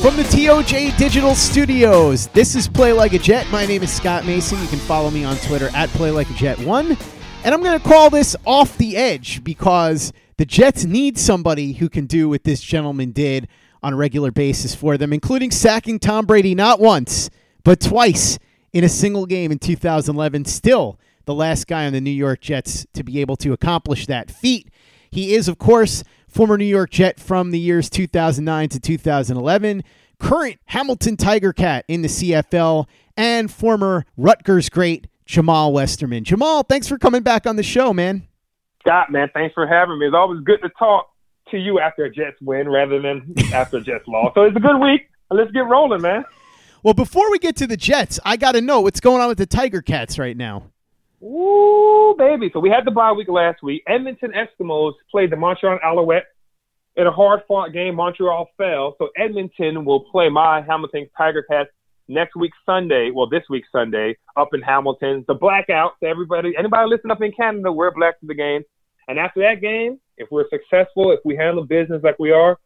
From the TOJ Digital Studios, this is Play Like a Jet. My name is Scott Mason. You can follow me on Twitter at Play Like a Jet One, and I'm going to call this off the edge because the Jets need somebody who can do what this gentleman did on a regular basis for them, including sacking Tom Brady not once but twice in a single game in 2011. Still, the last guy on the New York Jets to be able to accomplish that feat. He is, of course, former New York Jet from the years 2009 to 2011, current Hamilton Tiger Cat in the CFL, and former Rutgers great Jamaal Westerman. Jamaal, thanks for coming back on the show, man. Scott, man, thanks for having me. It's always good to talk to you after a Jets win rather than after a Jets loss. So it's a good week. Let's get rolling, man. Well, before we get to the Jets, I got to know what's going on with the Tiger Cats right now. Ooh, baby. So we had the bye week last week. Edmonton Eskimos played the Montreal Alouette in a hard fought game. Montreal fell. So Edmonton will play my Hamilton Tiger Cats next week Sunday. Well, this week Sunday up in Hamilton. The blackout. So everybody, anybody listening up in Canada, we're black to the game. And after that game, if we're successful, if we handle business like we are,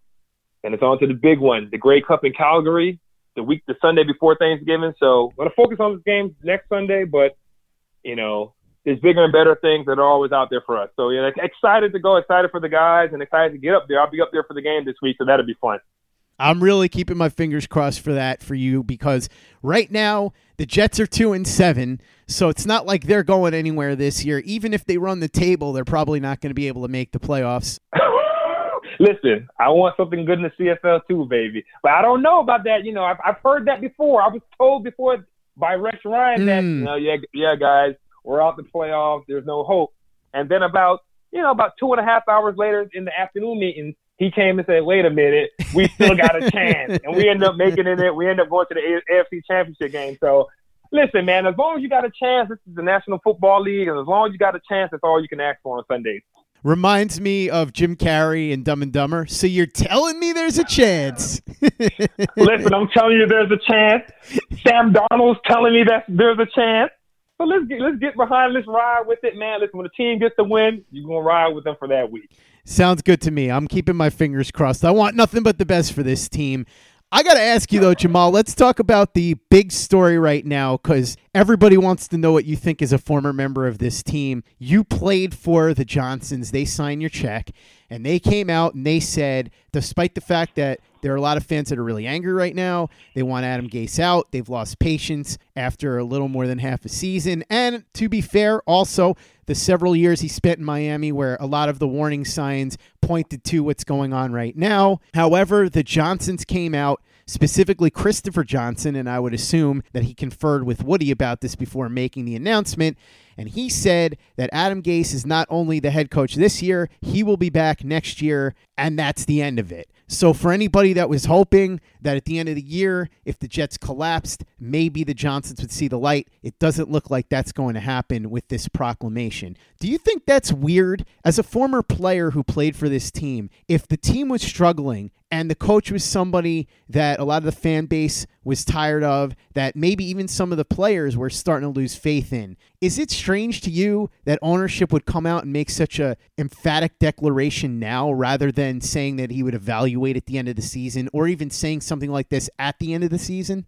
then it's on to the big one, the Grey Cup in Calgary, the week, the Sunday before Thanksgiving. So going to focus on this game next Sunday, but you know, there's bigger and better things that are always out there for us. So yeah, excited to go, excited for the guys, and excited to get up there. I'll be up there for the game this week, so that'll be fun. I'm really keeping my fingers crossed for that for you because right now the Jets are two and seven, so it's not like they're going anywhere this year. Even if they run the table, they're probably not going to be able to make the playoffs. Listen, I want something good in the CFL too, baby. But I don't know about that. You know, I've, I've heard that before. I was told before by Rex Ryan that Mm. you know, yeah, yeah, guys, we're out the playoffs. There's no hope. And then about you know about two and a half hours later in the afternoon meeting, he came and said, "Wait a minute, we still got a chance." and we end up making it. We end up going to the AFC Championship game. So. Listen, man. As long as you got a chance, this is the National Football League, and as long as you got a chance, that's all you can ask for on Sundays. Reminds me of Jim Carrey and Dumb and Dumber. So you're telling me there's a chance? Listen, I'm telling you, there's a chance. Sam Darnold's telling me that there's a chance. So let's get let's get behind, let's ride with it, man. Listen, when the team gets the win, you're gonna ride with them for that week. Sounds good to me. I'm keeping my fingers crossed. I want nothing but the best for this team. I got to ask you, though, Jamaal, let's talk about the big story right now because everybody wants to know what you think as a former member of this team. You played for the Johnsons, they signed your check, and they came out and they said, despite the fact that there are a lot of fans that are really angry right now, they want Adam Gase out. They've lost patience after a little more than half a season. And to be fair, also, the several years he spent in Miami where a lot of the warning signs pointed to what's going on right now. However, the Johnsons came out, specifically Christopher Johnson, and I would assume that he conferred with Woody about this before making the announcement. And he said that Adam Gase is not only the head coach this year, he will be back next year, and that's the end of it. So, for anybody that was hoping that at the end of the year, if the Jets collapsed, maybe the Johnsons would see the light, it doesn't look like that's going to happen with this proclamation. Do you think that's weird? As a former player who played for this team, if the team was struggling and the coach was somebody that a lot of the fan base was tired of, that maybe even some of the players were starting to lose faith in, is it strange to you that ownership would come out and make such a emphatic declaration now rather than saying that he would evaluate at the end of the season or even saying something like this at the end of the season?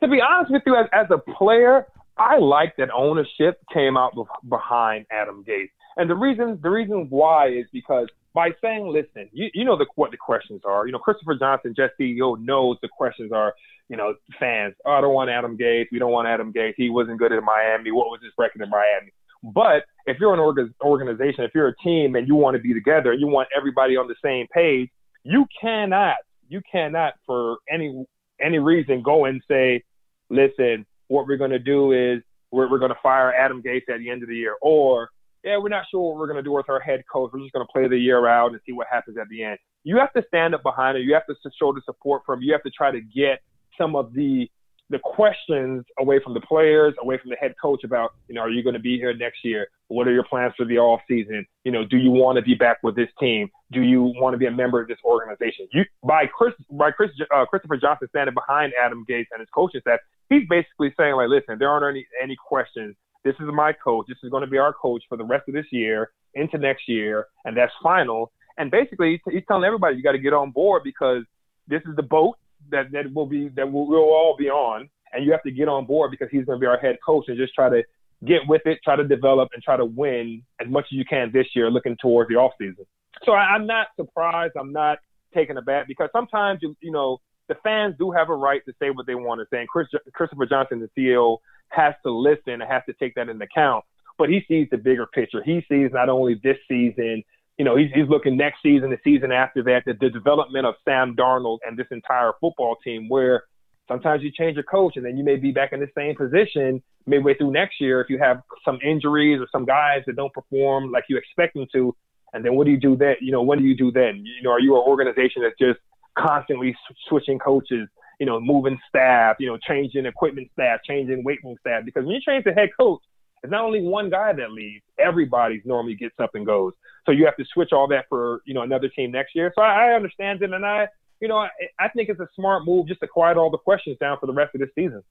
To be honest with you, as, as a player, I like that ownership came out behind Adam Gase. And the reason the reason why is because by saying, listen, you, you know the, what the questions are. You know, Christopher Johnson, Jet CEO, knows the questions are, you know, fans, oh, I don't want Adam Gase. We don't want Adam Gase. He wasn't good in Miami. What was his record in Miami? But if you're an org- organization, if you're a team and you want to be together, and you want everybody on the same page, you cannot, you cannot for any any reason go and say, listen, what we're going to do is we're, we're going to fire Adam Gase at the end of the year, or yeah, we're not sure what we're going to do with our head coach. We're just going to play the year out and see what happens at the end. You have to stand up behind it. You have to show the support from. You have to try to get some of the the questions away from the players, away from the head coach about, you know, are you going to be here next year? What are your plans for the off season? You know, do you want to be back with this team? Do you want to be a member of this organization? You by Chris by Chris uh, Christopher Johnson standing behind Adam Gase and his coaching staff, he's basically saying like, listen, there aren't any any questions. This is my coach. This is going to be our coach for the rest of this year into next year, and that's final. And basically, he's telling everybody you got to get on board because this is the boat that that will be that we'll, we'll all be on, and you have to get on board because he's going to be our head coach and just try to get with it, try to develop, and try to win as much as you can this year, looking towards the off season. So I, I'm not surprised. I'm not taken aback because sometimes you you know the fans do have a right to say what they want to say. And Chris, Christopher Johnson, the CEO, has to listen and has to take that into account. But he sees the bigger picture. He sees not only this season, you know, he's, he's looking next season, the season after that, the, the development of Sam Darnold and this entire football team, where sometimes you change your coach and then you may be back in the same position midway through next year if you have some injuries or some guys that don't perform like you expect them to. And then what do you do then? You know, what do you do then? You know, are you an organization that's just constantly switching coaches, you know, moving staff, you know, changing equipment staff, changing weight room staff? Because when you change the head coach, it's not only one guy that leaves. Everybody normally gets up and goes. So you have to switch all that for you know another team next year. So I, I understand it, and I you know I, I think it's a smart move just to quiet all the questions down for the rest of this season.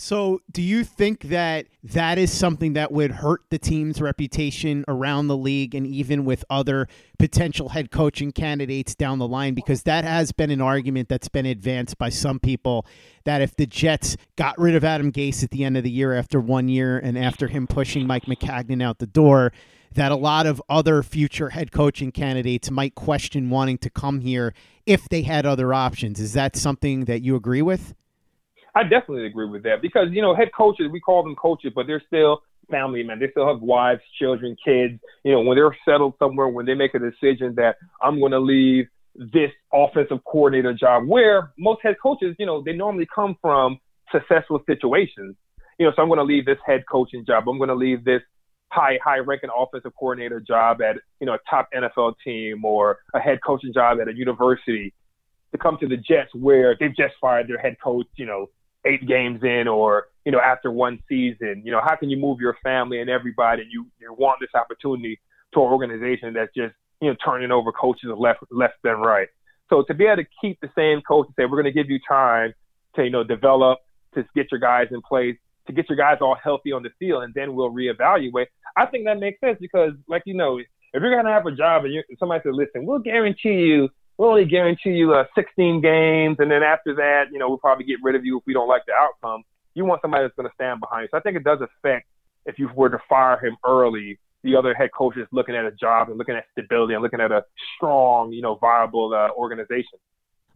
So, do you think that that is something that would hurt the team's reputation around the league and even with other potential head coaching candidates down the line? Because that has been an argument that's been advanced by some people that if the Jets got rid of Adam Gase at the end of the year after one year and after him pushing Mike Maccagnan out the door, that a lot of other future head coaching candidates might question wanting to come here if they had other options. Is that something that you agree with? I definitely agree with that because you know head coaches we call them coaches, but they're still family men. They still have wives, children, kids. You know when they're settled somewhere, when they make a decision that I'm going to leave this offensive coordinator job, where most head coaches, you know, they normally come from successful situations. You know, so I'm going to leave this head coaching job. I'm going to leave this high high ranking offensive coordinator job at you know a top NFL team or a head coaching job at a university to come to the Jets where they've just fired their head coach, you know, eight games in or you know after one season you know how can you move your family and everybody and you you want this opportunity to an organization that's just you know turning over coaches left left and right? So to be able to keep the same coach and say we're going to give you time to you know develop to get your guys in place to get your guys all healthy on the field and then we'll reevaluate i think that makes sense because like you know if you're going to have a job and you, somebody says listen we'll guarantee you we'll only guarantee you uh, 16 games, and then after that, you know, we'll probably get rid of you if we don't like the outcome. You want somebody that's going to stand behind you. So I think it does affect if you were to fire him early. The other head coaches looking at a job and looking at stability and looking at a strong, you know, viable uh, organization.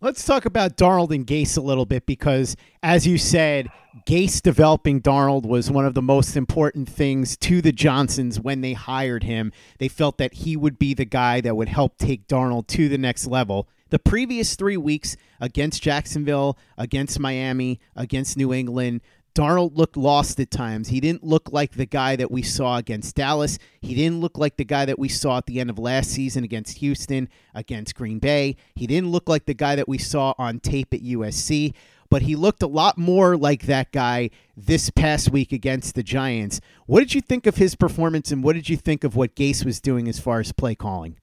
Let's talk about Darnold and Gase a little bit because, as you said, Gase developing Darnold was one of the most important things to the Johnsons when they hired him. They felt that he would be the guy that would help take Darnold to the next level. The previous three weeks against Jacksonville, against Miami, against New England, Darnold looked lost at times. He didn't look like the guy that we saw against Dallas. He didn't look like the guy that we saw at the end of last season against Houston, against Green Bay. He didn't look like the guy that we saw on tape at USC, but he looked a lot more like that guy this past week against the Giants. What did you think of his performance and what did you think of what Gase was doing as far as play calling?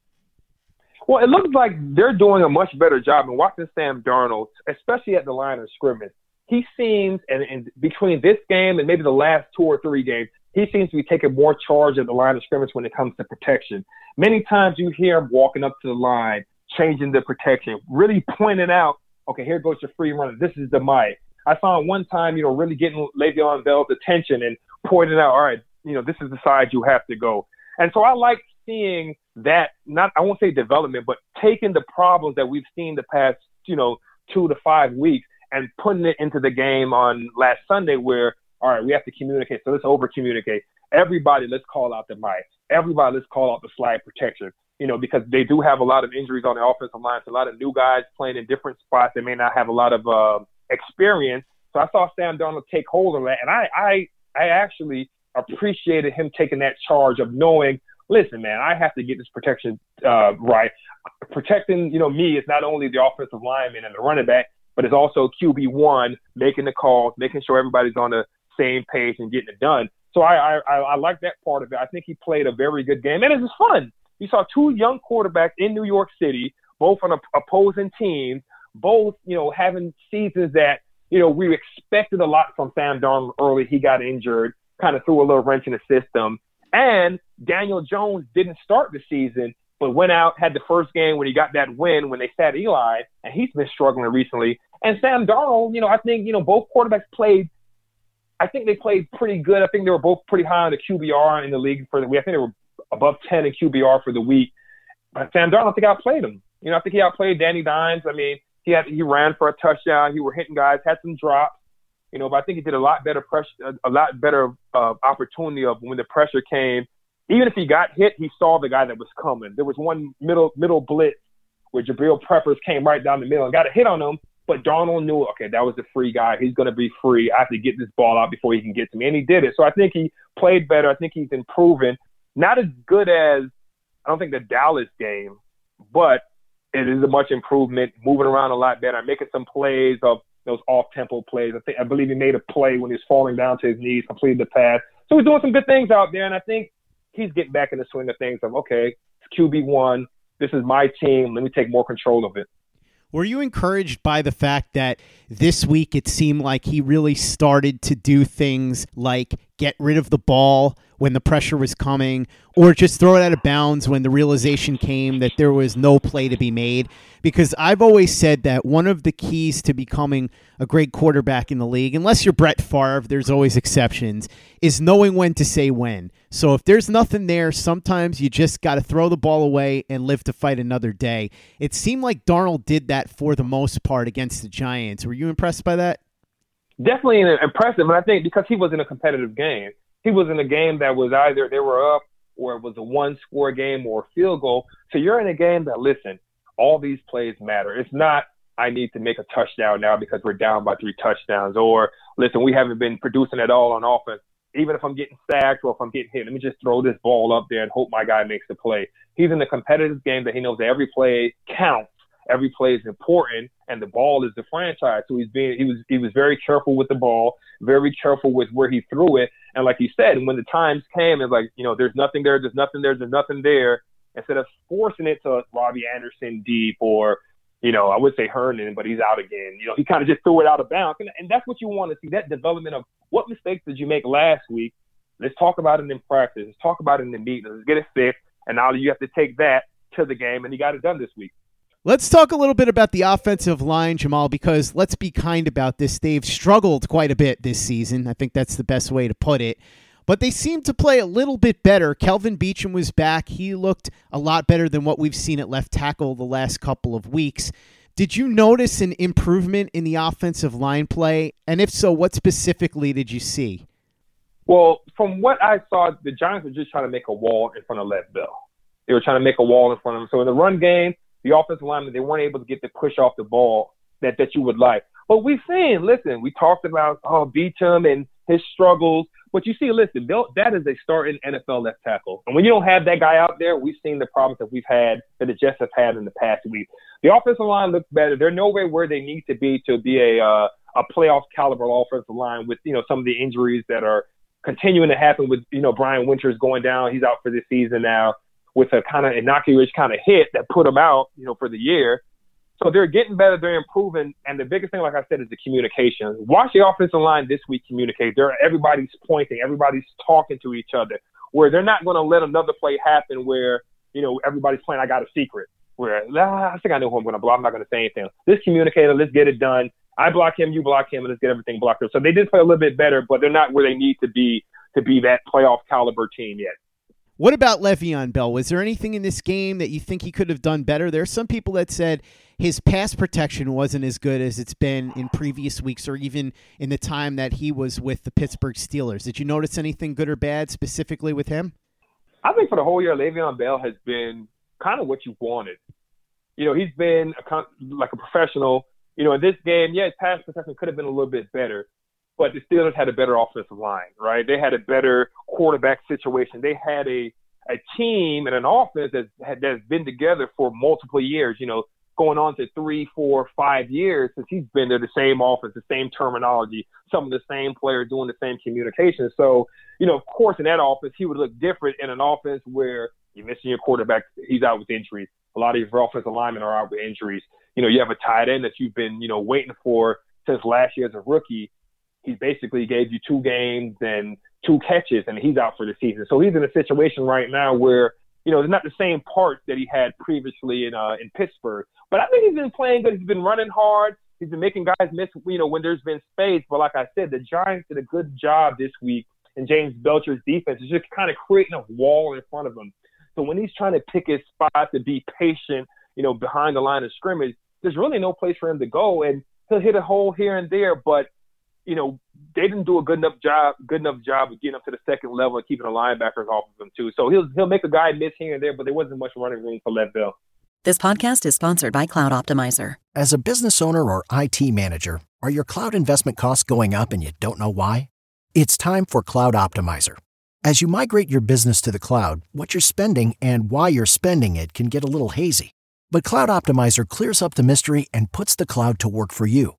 Well, it looks like they're doing a much better job in watching Sam Darnold, especially at the line of scrimmage he seems, and, and between this game and maybe the last two or three games, he seems to be taking more charge of the line of scrimmage when it comes to protection. Many times you hear him walking up to the line, changing the protection, really pointing out, okay, here goes your free runner. This is the mic. I saw him one time, you know, really getting Le'Veon Bell's attention and pointing out, all right, you know, this is the side you have to go. And so I like seeing that not I won't say development, but taking the problems that we've seen the past, you know, two to five weeks and putting it into the game on last Sunday where all right, we have to communicate. So let's over communicate. Everybody, let's call out the mic. Everybody, let's call out the slide protection. You know, because they do have a lot of injuries on the offensive line. So a lot of new guys playing in different spots. They may not have a lot of uh, experience. So I saw Sam Darnold take hold of that, and I, I, I actually appreciated him taking that charge of knowing, listen, man, I have to get this protection uh, right. Protecting, you know, me is not only the offensive lineman and the running back, but it's also QB one making the calls, making sure everybody's on the same page and getting it done. So I, I, I like that part of it. I think he played a very good game, and it was fun. You saw two young quarterbacks in New York City, both on opposing teams, both you know having seasons that you know we expected a lot from Sam Darnold early. He got injured, kind of threw a little wrench in the system, and Daniel Jones didn't start the season, but went out had the first game when he got that win when they sat Eli, and he's been struggling recently. And Sam Darnold, you know, I think you know both quarterbacks played I think they played pretty good. I think they were both pretty high on the QBR in the league for the week. I think they were above 10 in QBR for the week. But Sam Darnold, I think outplayed him. You know, I think he outplayed Danny Dimes. I mean, he had he ran for a touchdown. He were hitting guys, had some drops. You know, but I think he did a lot better pressure, a lot better uh, opportunity of when the pressure came. Even if he got hit, he saw the guy that was coming. There was one middle middle blitz where Jabrill Peppers came right down the middle and got a hit on him, but Darnold knew, okay, that was a free guy. He's going to be free. I have to get this ball out before he can get to me. And he did it. So I think he played better. I think he's improving. Not as good as, I don't think the Dallas game, but it is a much improvement, moving around a lot better, making some plays of those off tempo plays. I think I believe he made a play when he was falling down to his knees, completed the pass. So he's doing some good things out there, and I think he's getting back in the swing of things of okay, it's QB one. This is my team. Let me take more control of it. Were you encouraged by the fact that this week it seemed like he really started to do things like get rid of the ball when the pressure was coming, or just throw it out of bounds when the realization came that there was no play to be made. Because I've always said that one of the keys to becoming a great quarterback in the league, unless you're Brett Favre, there's always exceptions, is knowing when to say when. So if there's nothing there, sometimes you just got to throw the ball away and live to fight another day. It seemed like Darnold did that for the most part against the Giants. Were you impressed by that? Definitely impressive, and I think because he was in a competitive game he was in a game that was either they were up or it was a one score game or field goal. So you're in a game that, listen, all these plays matter. It's not, I need to make a touchdown now because we're down by three touchdowns, or listen, we haven't been producing at all on offense. Even if I'm getting sacked or if I'm getting hit, let me just throw this ball up there and hope my guy makes the play. He's in a competitive game that he knows that every play counts every play is important and the ball is the franchise. So he's being he was he was very careful with the ball, very careful with where he threw it. And like you said, when the times came, it's like, you know, there's nothing there, there's nothing there, there's nothing there. Instead of forcing it to Robbie Anderson deep or, you know, I would say Herndon, but he's out again. You know, he kind of just threw it out of bounds. And, and that's what you want to see, that development of what mistakes did you make last week? Let's talk about it in practice. Let's talk about it in the meeting. Let's get it fixed. And now you have to take that to the game, and he got it done this week. Let's talk a little bit about the offensive line, Jamaal, because let's be kind about this. They've struggled quite a bit this season. I think that's the best way to put it. But they seem to play a little bit better. Kelvin Beachum was back. He looked a lot better than what we've seen at left tackle the last couple of weeks. Did you notice an improvement in the offensive line play? And if so, what specifically did you see? Well, from what I saw, the Giants were just trying to make a wall in front of Bell. They were trying to make a wall in front of him. So in the run game, the offensive linemen, they weren't able to get the push off the ball that, that you would like. But we've seen, listen, we talked about oh Beachum and his struggles. But you see, listen, that is a starting NFL left tackle. And when you don't have that guy out there, we've seen the problems that we've had, that the Jets have had in the past week. The offensive line looks better. They're nowhere where they need to be to be a uh, a playoff caliber offensive line with you know some of the injuries that are continuing to happen with you know Brian Winters going down. He's out for this season now with a kind of innocuous kind of hit that put them out, you know, for the year. So they're getting better, they're improving, and the biggest thing, like I said, is the communication. Watch the offensive line this week communicate. They're everybody's pointing, everybody's talking to each other. Where they're not going to let another play happen where you know everybody's playing. I got a secret. Where ah, I think I know who I'm going to block. I'm not going to say anything. Let's communicate. Let's get it done. I block him, you block him, and let's get everything blocked. So they did play a little bit better, but they're not where they need to be to be that playoff caliber team yet. What about Le'Veon Bell? Was there anything in this game that you think he could have done better? There are some people that said his pass protection wasn't as good as it's been in previous weeks or even in the time that he was with the Pittsburgh Steelers. Did you notice anything good or bad specifically with him? I think for the whole year, Le'Veon Bell has been kind of what you wanted. You know, he's been a, like a professional. You know, in this game, yeah, his pass protection could have been a little bit better, but the Steelers had a better offensive line, right? They had a better quarterback situation. They had a a team and an offense that's that's been together for multiple years. You know, going on to three, four, five years since he's been there. The same offense, the same terminology, some of the same players doing the same communication. So, you know, of course, in that offense, he would look different in an offense where you're missing your quarterback, he's out with injuries. A lot of your offensive linemen are out with injuries. You know, you have a tight end that you've been, you know, waiting for since last year as a rookie he basically gave you two games and two catches, and he's out for the season. So he's in a situation right now where you know, it's not the same part that he had previously in uh, in Pittsburgh. But I think he's been playing good. He's been running hard. He's been making guys miss, you know, when there's been space. But like I said, the Giants did a good job this week, and James Bettcher's defense is just kind of creating a wall in front of him. So when he's trying to pick his spot to be patient, you know, behind the line of scrimmage, there's really no place for him to go, and he'll hit a hole here and there. But you know, they didn't do a good enough job, good enough job of getting up to the second level and keeping the linebackers off of him too. So he'll he'll make a guy miss here and there, but there wasn't much running room for Lev Bell. This podcast is sponsored by Cloud Optimizer. As a business owner or IT manager, are your cloud investment costs going up and you don't know why? It's time for Cloud Optimizer. As you migrate your business to the cloud, what you're spending and why you're spending it can get a little hazy. But Cloud Optimizer clears up the mystery and puts the cloud to work for you.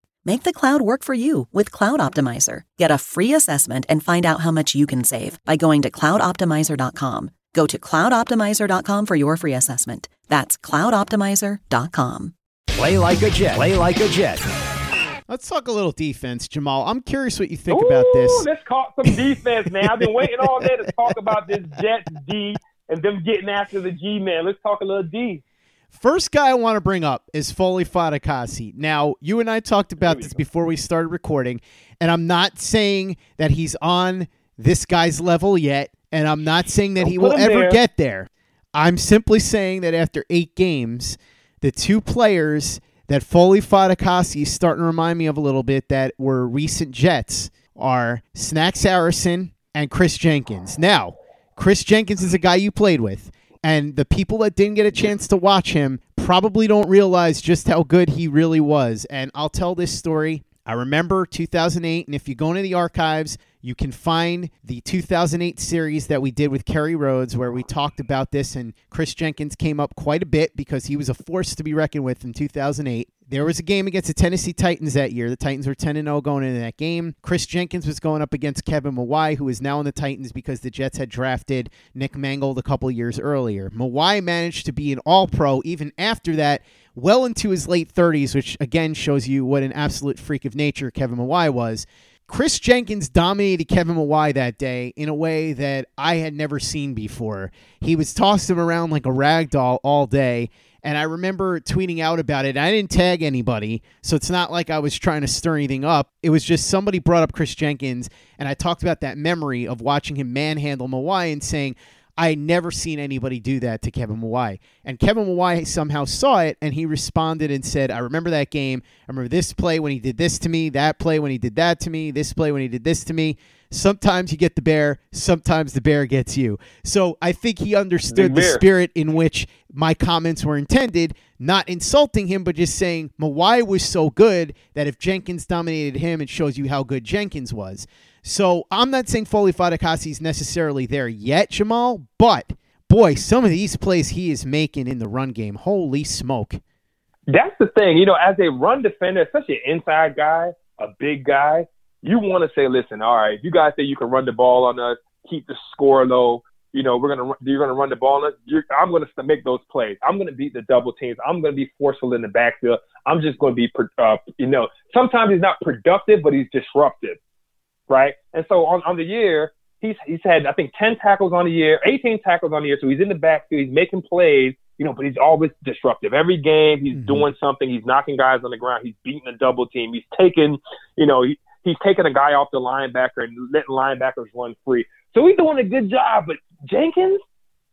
Make the cloud work for you with Cloud Optimizer. Get a free assessment and find out how much you can save by going to cloudoptimizer.com. Go to cloudoptimizer.com for your free assessment. That's cloudoptimizer.com. Play like a Jet. Play like a Jet. Let's talk a little defense, Jamaal. I'm curious what you think Ooh, about this. Let's talk some defense, man. I've been waiting all day to talk about this Jets D and them getting after the G man. Let's talk a little D. First guy I want to bring up is Foley Fatukasi. Now, you and I talked about this before we started recording, and I'm not saying that he's on this guy's level yet, and I'm not saying that Don't he will ever there. get there. I'm simply saying that after eight games, the two players that Foley Fatukasi is starting to remind me of a little bit that were recent Jets are Snacks Harrison and Chris Jenkins. Now, Chris Jenkins is a guy you played with. And the people that didn't get a chance to watch him probably don't realize just how good he really was. And I'll tell this story. I remember 2008, and if you go into the archives, you can find the 2008 series that we did with Kerry Rhodes, where we talked about this, and Chris Jenkins came up quite a bit because he was a force to be reckoned with in 2008. There was a game against the Tennessee Titans that year. The Titans were 10 0 going into that game. Chris Jenkins was going up against Kevin Mawae, who is now in the Titans because the Jets had drafted Nick Mangold a couple years earlier. Mawae managed to be an All Pro even after that, well into his late 30s, which again shows you what an absolute freak of nature Kevin Mawae was. Chris Jenkins dominated Kevin Mawae that day in a way that I had never seen before. He was tossing him around like a rag doll all day. And I remember tweeting out about it. I didn't tag anybody, so it's not like I was trying to stir anything up. It was just somebody brought up Chris Jenkins, and I talked about that memory of watching him manhandle Mawae and saying, I never seen anybody do that to Kevin Mawae. And Kevin Mawae somehow saw it and he responded and said, I remember that game. I remember this play when he did this to me, that play when he did that to me, this play when he did this to me. Sometimes you get the bear, sometimes the bear gets you. So I think he understood the, the spirit in which my comments were intended, not insulting him, but just saying Mawae was so good that if Jenkins dominated him, it shows you how good Jenkins was. So I'm not saying Foley Fatukasi is necessarily there yet, Jamaal, but boy, some of these plays he is making in the run game, holy smoke. That's the thing. You know, as a run defender, especially an inside guy, a big guy, you want to say, listen, all right, you guys say you can run the ball on us, keep the score low, you know, we're gonna you're gonna run the ball. You're, I'm gonna make those plays. I'm gonna beat the double teams. I'm gonna be forceful in the backfield. I'm just gonna be, uh, you know, sometimes he's not productive, but he's disruptive, right? And so on on the year, he's he's had I think 10 tackles on the year, 18 tackles on the year. So he's in the backfield, he's making plays, you know, but he's always disruptive. Every game he's mm-hmm. doing something. He's knocking guys on the ground. He's beating a double team. He's taking, you know, he, he's taking a guy off the linebacker and letting linebackers run free. So he's doing a good job. But Jenkins,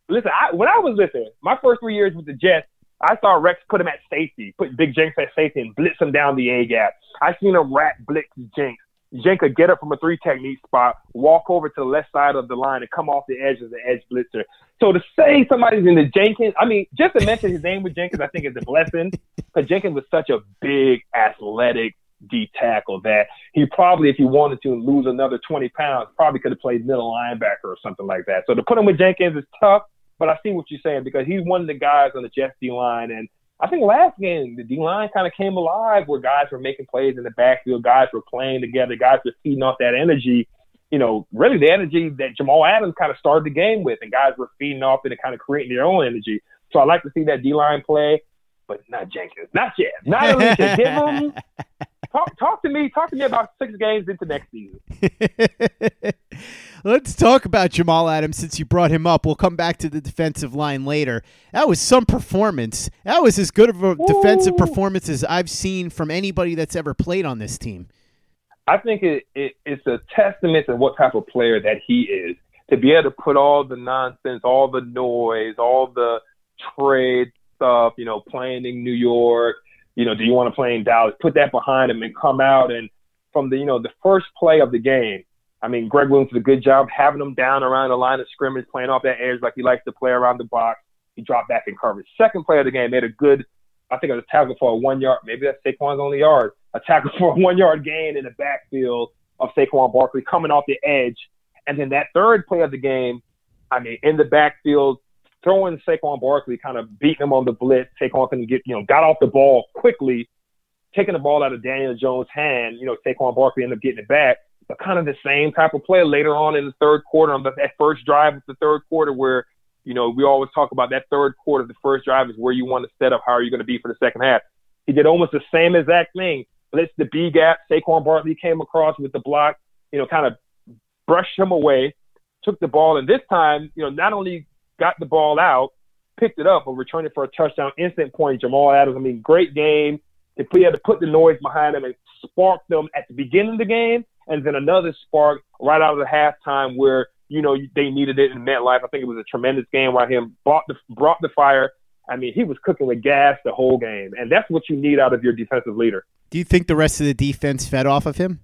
listen, I, when I was listening, my first three years with the Jets, I saw Rex put him at safety, put Big Jenks at safety, and blitz him down the A gap. I seen him rat blitz Jenks. Jenks could get up from a three technique spot, walk over to the left side of the line, and come off the edge as an edge blitzer. So to say somebody's in the Jenkins, I mean, just to mention his name with Jenkins, I think is a blessing because Jenkins was such a big, athletic D tackle that he probably, if he wanted to lose another 20 pounds, probably could have played middle linebacker or something like that. So to put him with Jenkins is tough, but I see what you're saying because he's one of the guys on the Jets D line. And I think last game, the D line kind of came alive where guys were making plays in the backfield, guys were playing together, guys were feeding off that energy. You know, really the energy that Jamal Adams kind of started the game with, and guys were feeding off it and kind of creating their own energy. So I like to see that D line play, but not Jenkins, not yet, not Alicia. Give him talk talk to me. Talk to me about six games into next season. Let's talk about Jamal Adams since you brought him up. We'll come back to the defensive line later. That was some performance. That was as good of a Ooh. defensive performance as I've seen from anybody that's ever played on this team. I think it, it, it's a testament to what type of player that he is. To be able to put all the nonsense, all the noise, all the trade stuff, you know, playing in New York, you know, do you want to play in Dallas? Put that behind him and come out and from the, you know, the first play of the game. I mean, Gregg Williams did a good job having him down around the line of scrimmage, playing off that edge like he likes to play around the box. He dropped back in coverage. Second play of the game made a good, I think it was a tackle for a one yard, maybe that's Saquon's only yard, a tackle for a one yard gain in the backfield of Saquon Barkley coming off the edge. And then that third play of the game, I mean, in the backfield, throwing Saquon Barkley, kind of beating him on the blitz. Saquon can get, you know, got off the ball quickly, taking the ball out of Daniel Jones' hand. You know, Saquon Barkley ended up getting it back. But kind of the same type of play later on in the third quarter, on that first drive of the third quarter, where you know we always talk about that third quarter. The first drive is where you want to set up. How are you going to be for the second half? He did almost the same exact thing. Blitz the B gap. Saquon Barkley came across with the block. You know, kind of brushed him away, took the ball, and this time, you know, not only got the ball out, picked it up, and returned it for a touchdown, instant point. Jamal Adams, I mean, great game. He had to put the noise behind him and spark them at the beginning of the game, and then another spark right out of the halftime where you know they needed it in MetLife. I think it was a tremendous game where him brought the brought the fire. I mean, he was cooking with gas the whole game, and that's what you need out of your defensive leader. Do you think the rest of the defense fed off of him?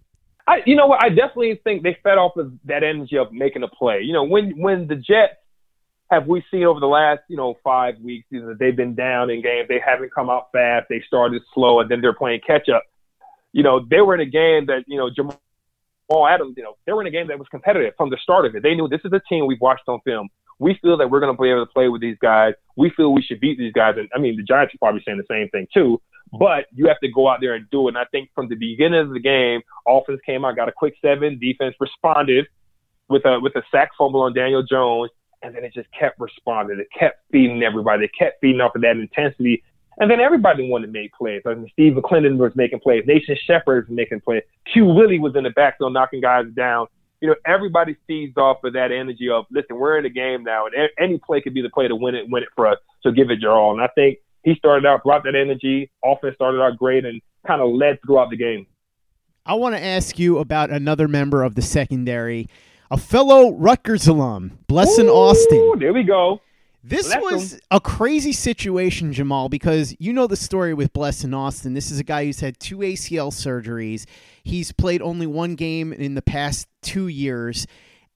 I, you know what? I definitely think they fed off of that energy of making a play. You know, when when the Jets have we seen over the last, you know, five weeks that they've been down in games. They haven't come out fast. They started slow, and then they're playing catch up. You know, they were in a game that, you know, Jamal Adams, you know, they were in a game that was competitive from the start of it. They knew this is a team we've watched on film. We feel that we're going to be able to play with these guys. We feel we should beat these guys. And I mean, the Giants are probably saying the same thing too. But you have to go out there and do it. And I think from the beginning of the game, offense came out, got a quick seven. Defense responded with a with a sack fumble on Daniel Jones and then it just kept responding. It kept feeding everybody. It kept feeding off of that intensity. And then everybody wanted to make plays. I mean, Steve McLendon was making plays. Nathan Shepherd was making plays. Q Willie was in the backfield knocking guys down. You know, everybody feeds off of that energy of, listen, we're in a game now, and any play could be the play to win it, win it for us. So give it your all. And I think he started out, brought that energy. Offense started out great and kind of led throughout the game. I want to ask you about another member of the secondary a fellow Rutgers alum, Blessuan Austin. There we go. This Bless was him. a crazy situation, Jamaal, because you know the story with Blessuan Austin. This is a guy who's had two ACL surgeries. He's played only one game in the past two years.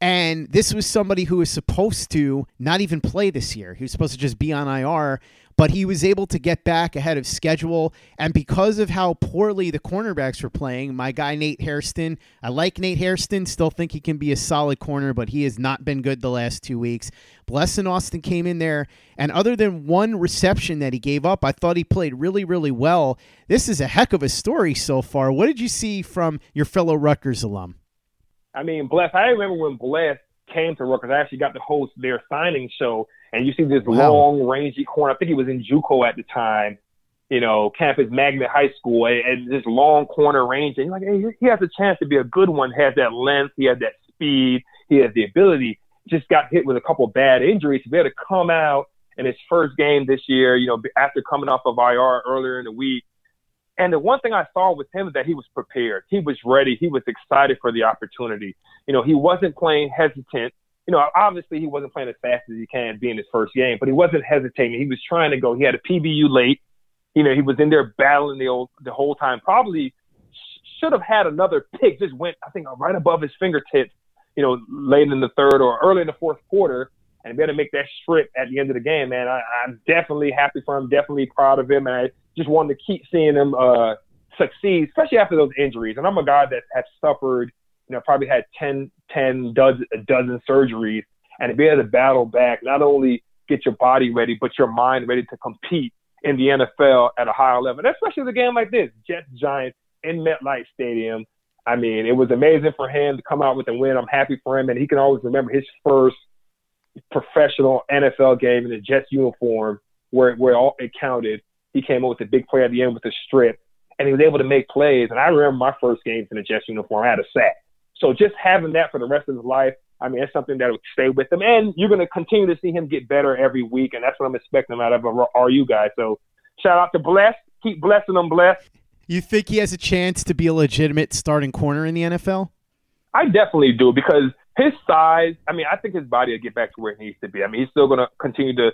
And this was somebody who was supposed to not even play this year. He was supposed to just be on IR but he was able to get back ahead of schedule. And because of how poorly the cornerbacks were playing, my guy Nate Hairston, I like Nate Hairston, still think he can be a solid corner, but he has not been good the last two weeks. Blessuan Austin came in there, and other than one reception that he gave up, I thought he played really, really well. This is a heck of a story so far. What did you see from your fellow Rutgers alum? I mean, Bless, I remember when Bless came to Rutgers. I actually got to host their signing show, and you see this Wow. long, rangy corner. I think he was in JUCO at the time, you know, campus magnet high school, and, and this long corner range. And you're like, hey, he has a chance to be a good one. He Has that length, he has that speed, he has the ability. Just got hit with a couple of bad injuries. To be able to come out in his first game this year, you know, after coming off of IR earlier in the week. And the one thing I saw with him is that he was prepared. He was ready. He was excited for the opportunity. You know, he wasn't playing hesitant. You know, obviously he wasn't playing as fast as he can being his first game, but he wasn't hesitating. He was trying to go. He had a PBU late. You know, he was in there battling the old the whole time. Probably should have had another pick. Just went, I think, right above his fingertips. You know, late in the third or early in the fourth quarter, and be able to make that strip at the end of the game. Man, I, I'm definitely happy for him. Definitely proud of him, and I just wanted to keep seeing him uh, succeed, especially after those injuries. And I'm a guy that has suffered, you know, probably had 10, 10 dozen, a dozen surgeries, and to be able to battle back, not only get your body ready, but your mind ready to compete in the NFL at a higher level, and especially with a game like this, Jets Giants in MetLife Stadium. I mean, it was amazing for him to come out with a win. I'm happy for him, and he can always remember his first professional NFL game in the Jets uniform, where where all it counted. He came up with a big play at the end with a strip, and he was able to make plays. And I remember my first games in the Jets uniform. I had a sack. So just having that for the rest of his life, I mean, it's something that will stay with him. And you're going to continue to see him get better every week, and that's what I'm expecting out of a RU guy. So shout out to Bless. Keep blessing them, Bless. You think he has a chance to be a legitimate starting corner in the NFL? I definitely do because his size. I mean, I think his body will get back to where it needs to be. I mean, he's still going to continue to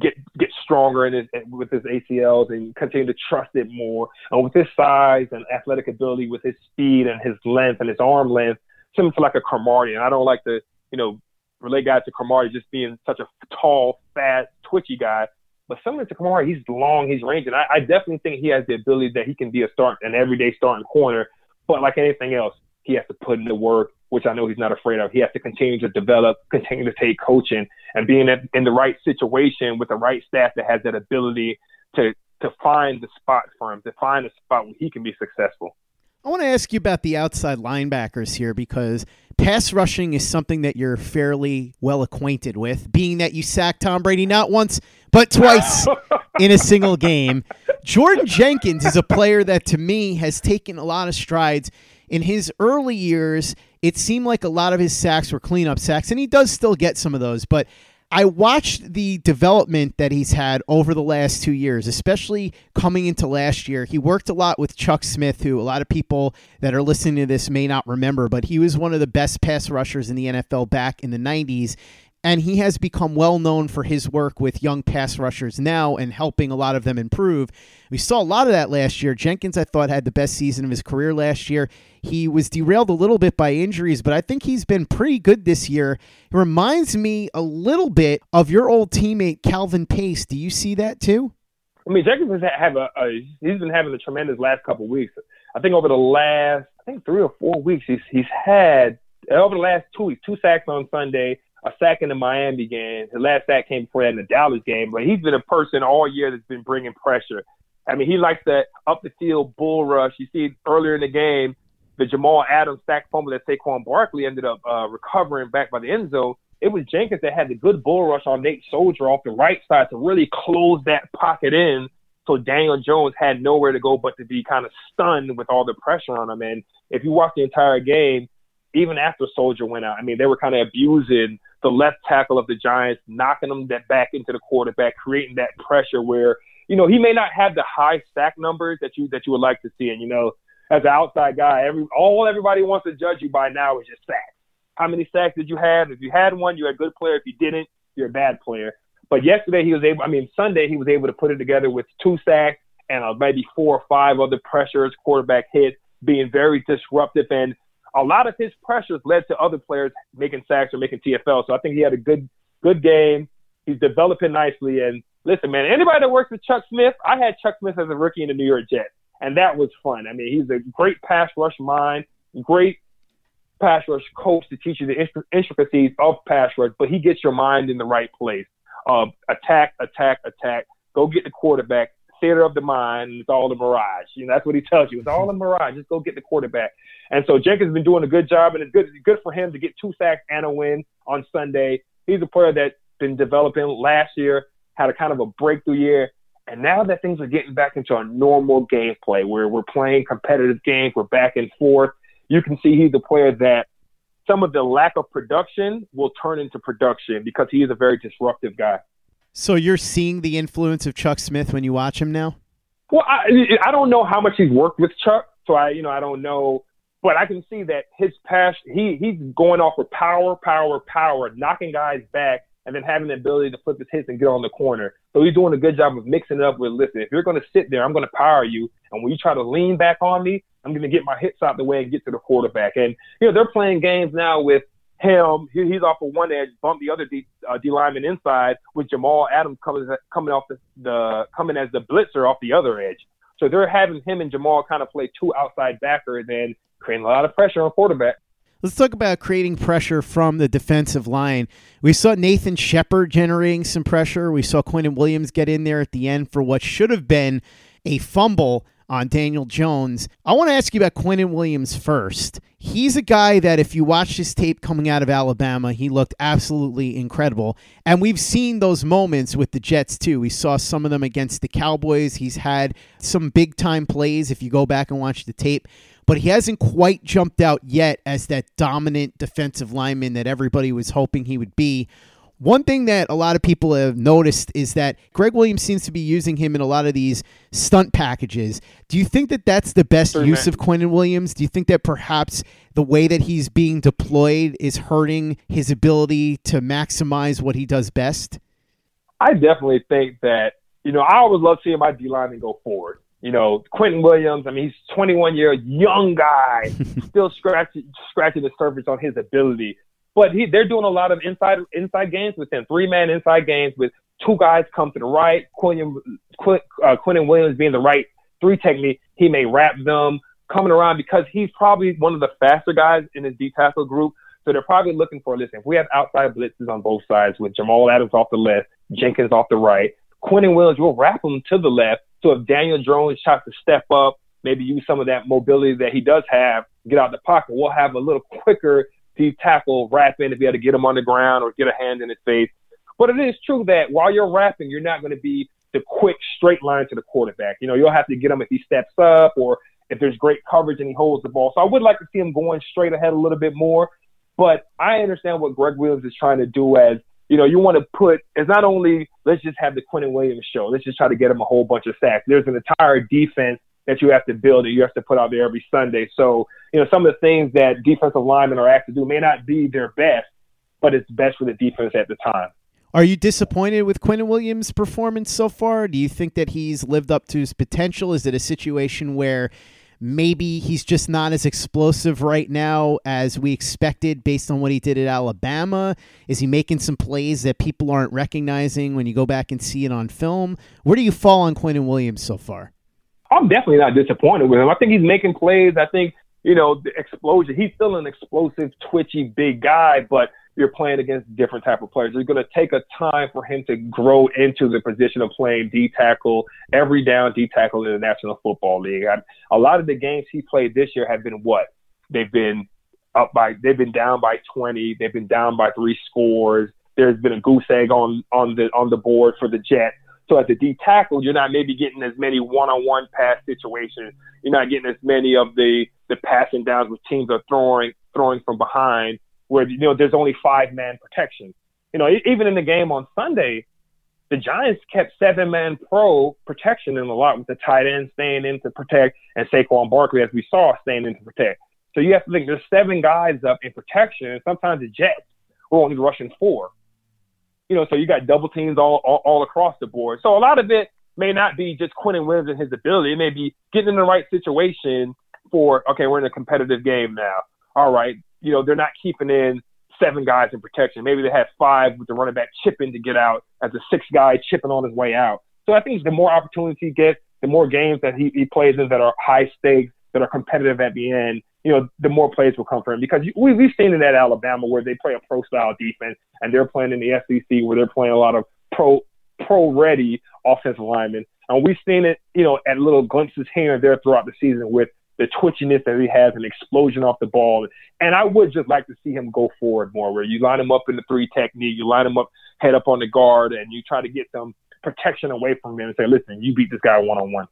get get stronger in his, with his ACLs and continue to trust it more. And with his size and athletic ability, with his speed and his length and his arm length, similar to like a Cromartie. And I don't like to, you know, relate guys to Cromartie just being such a tall, fast, twitchy guy. But similar to Cromartie, he's long, he's rangy. And I, I definitely think he has the ability that he can be a start, an everyday starting corner. But like anything else, he has to put in the work, which I know he's not afraid of. He has to continue to develop, continue to take coaching, and being in, the right situation with the right staff that has that ability to to find the spot for him, to find a spot where he can be successful. I want to ask you about the outside linebackers here because pass rushing is something that you're fairly well acquainted with, being that you sacked Tom Brady not once, but twice in a single game. Jordan Jenkins is a player that to me has taken a lot of strides. In his early years, it seemed like a lot of his sacks were cleanup sacks, and he does still get some of those, but I watched the development that he's had over the last two years, especially coming into last year. He worked a lot with Chuck Smith, who a lot of people that are listening to this may not remember, but he was one of the best pass rushers in the NFL back in the 90s. And he has become well known for his work with young pass rushers now and helping a lot of them improve. We saw a lot of that last year. Jenkins, I thought, had the best season of his career last year. He was derailed a little bit by injuries, but I think he's been pretty good this year. It reminds me a little bit of your old teammate, Calvin Pace. Do you see that too? I mean, Jenkins has have a, a he's been having a tremendous last couple weeks. I think over the last I think three or four weeks, he's he's had over the last two weeks, two sacks on Sunday, a sack in the Miami game. His last sack came before that in the Dallas game. But he's been a person all year that's been bringing pressure. I mean, he likes that up the field bull rush. You see earlier in the game, the Jamal Adams sack fumble that Saquon Barkley ended up uh, recovering back by the end zone. It was Jenkins that had the good bull rush on Nate Solder off the right side to really close that pocket in. So Daniel Jones had nowhere to go but to be kind of stunned with all the pressure on him. And if you watch the entire game, even after Solder went out, I mean, they were kind of abusing the left tackle of the Giants, knocking them that back into the quarterback, creating that pressure where, you know, he may not have the high sack numbers that you that you would like to see. And, you know, as an outside guy, every all everybody wants to judge you by now is your sacks. How many sacks did you have? If you had one, you're a good player. If you didn't, you're a bad player. But yesterday he was able. I mean, Sunday he was able to put it together with two sacks and uh, maybe four or five other pressures, quarterback hits, being very disruptive. And a lot of his pressures led to other players making sacks or making TFL. So I think he had a good good game. He's developing nicely. And listen, man, anybody that works with Chuck Smith, I had Chuck Smith as a rookie in the New York Jets, and that was fun. I mean, he's a great pass rush mind, great pass rush coach to teach you the intricacies of pass rush, but he gets your mind in the right place. Uh, attack, attack, attack. Go get the quarterback. Theater of the mind. It's all a mirage. You know, that's what he tells you. It's all a mirage. Just go get the quarterback. And so Jenkins has been doing a good job, and it's good good for him to get two sacks and a win on Sunday. He's a player that's been developing last year, had a kind of a breakthrough year, and now that things are getting back into a normal gameplay where we're playing competitive games, we're back and forth. You can see he's a player that some of the lack of production will turn into production because he is a very disruptive guy. So you're seeing the influence of Chuck Smith when you watch him now? Well, I, I don't know how much he's worked with Chuck, so I, you know, I don't know, but I can see that his passion, he he's going off with power, power, power, knocking guys back, and then having the ability to flip his hits and get on the corner. So he's doing a good job of mixing it up with, listen, if you're going to sit there, I'm going to power you, and when you try to lean back on me, I'm going to get my hits out the way and get to the quarterback. And you know, they're playing games now with him, he, he's off of one edge, bump the other D, uh, D lineman inside, with Jamal Adams coming coming off the, the coming as the blitzer off the other edge. So they're having him and Jamal kind of play two outside backers and creating a lot of pressure on quarterback. Let's talk about creating pressure from the defensive line. We saw Nathan Shepherd generating some pressure. We saw Quinnen Williams get in there at the end for what should have been a fumble on Daniel Jones. I want to ask you about Quinnen Williams first. He's a guy that, if you watch his tape coming out of Alabama, he looked absolutely incredible. And we've seen those moments with the Jets, too. We saw some of them against the Cowboys. He's had some big time plays if you go back and watch the tape. But he hasn't quite jumped out yet as that dominant defensive lineman that everybody was hoping he would be. One thing that a lot of people have noticed is that Gregg Williams seems to be using him in a lot of these stunt packages. Do you think that that's the best use of Quinnen Williams? Do you think that perhaps the way that he's being deployed is hurting his ability to maximize what he does best? I definitely think that, you know, I always love seeing my D lineman go forward. You know, Quinnen Williams, I mean, he's 21 year old young guy, still scratching, scratching the surface on his ability. But he, they're doing a lot of inside inside games with him, three man inside games with two guys come to the right. Quinn, Quinn, uh, Williams being the right three technique, he may wrap them coming around because he's probably one of the faster guys in his D tackle group. So they're probably looking for, listen, if we have outside blitzes on both sides with Jamal Adams off the left, Jenkins off the right, Quinnen Williams will wrap him to the left. So if Daniel Jones tries to step up, maybe use some of that mobility that he does have, get out the pocket, we'll have a little quicker deep tackle wrapping if you had to get him on the ground or get a hand in his face. But it is true that while you're wrapping, you're not going to be the quick straight line to the quarterback. You know, you'll have to get him if he steps up or if there's great coverage and he holds the ball. So I would like to see him going straight ahead a little bit more. But I understand what Gregg Williams is trying to do as, you know, you want to put, it's not only let's just have the Quinnen Williams show. Let's just try to get him a whole bunch of sacks. There's an entire defense that you have to build that you have to put out there every Sunday. So, you know, some of the things that defensive linemen are asked to do may not be their best, but it's best for the defense at the time. Are you disappointed with Quinnen Williams' performance so far? Do you think that he's lived up to his potential? Is it a situation where maybe he's just not as explosive right now as we expected based on what he did at Alabama? Is he making some plays that people aren't recognizing when you go back and see it on film? Where do you fall on Quinnen Williams so far? I'm definitely not disappointed with him. I think he's making plays. I think, you know, the explosion. He's still an explosive, twitchy, big guy, but you're playing against different type of players. It's going to take a time for him to grow into the position of playing D tackle, every down D tackle in the National Football League. I, a lot of the games he played this year have been what? They've been up by, they've been down by 20. They've been down by three scores. There's been a goose egg on, on the, on the board for the Jets. So at the D tackle, you're not maybe getting as many one-on-one pass situations. You're not getting as many of the the passing downs where teams are throwing throwing from behind, where you know there's only five man protection. You know, even in the game on Sunday, the Giants kept seven man pro protection in a lot with the tight end staying in to protect and Saquon Barkley, as we saw, staying in to protect. So you have to think there's seven guys up in protection, and sometimes the Jets were only rushing four you know, so you got double teams all, all, all across the board. So a lot of it may not be just Quinnen Williams and his ability. It may be getting in the right situation for, okay, we're in a competitive game now. All right. You know, they're not keeping in seven guys in protection. Maybe they have five with the running back chipping to get out as a six guy chipping on his way out. So I think the more opportunities he gets, the more games that he, he plays in that are high stakes, that are competitive at the end, you know, the more plays will come from him because we, we've seen in that Alabama where they play a pro style defense and they're playing in the SEC where they're playing a lot of pro pro ready offensive linemen. And we've seen it, you know, at little glimpses here and there throughout the season with the twitchiness that he has, and explosion off the ball. And I would just like to see him go forward more, where you line him up in the three technique, you line him up head up on the guard, and you try to get some protection away from him and say, listen, you beat this guy one on one.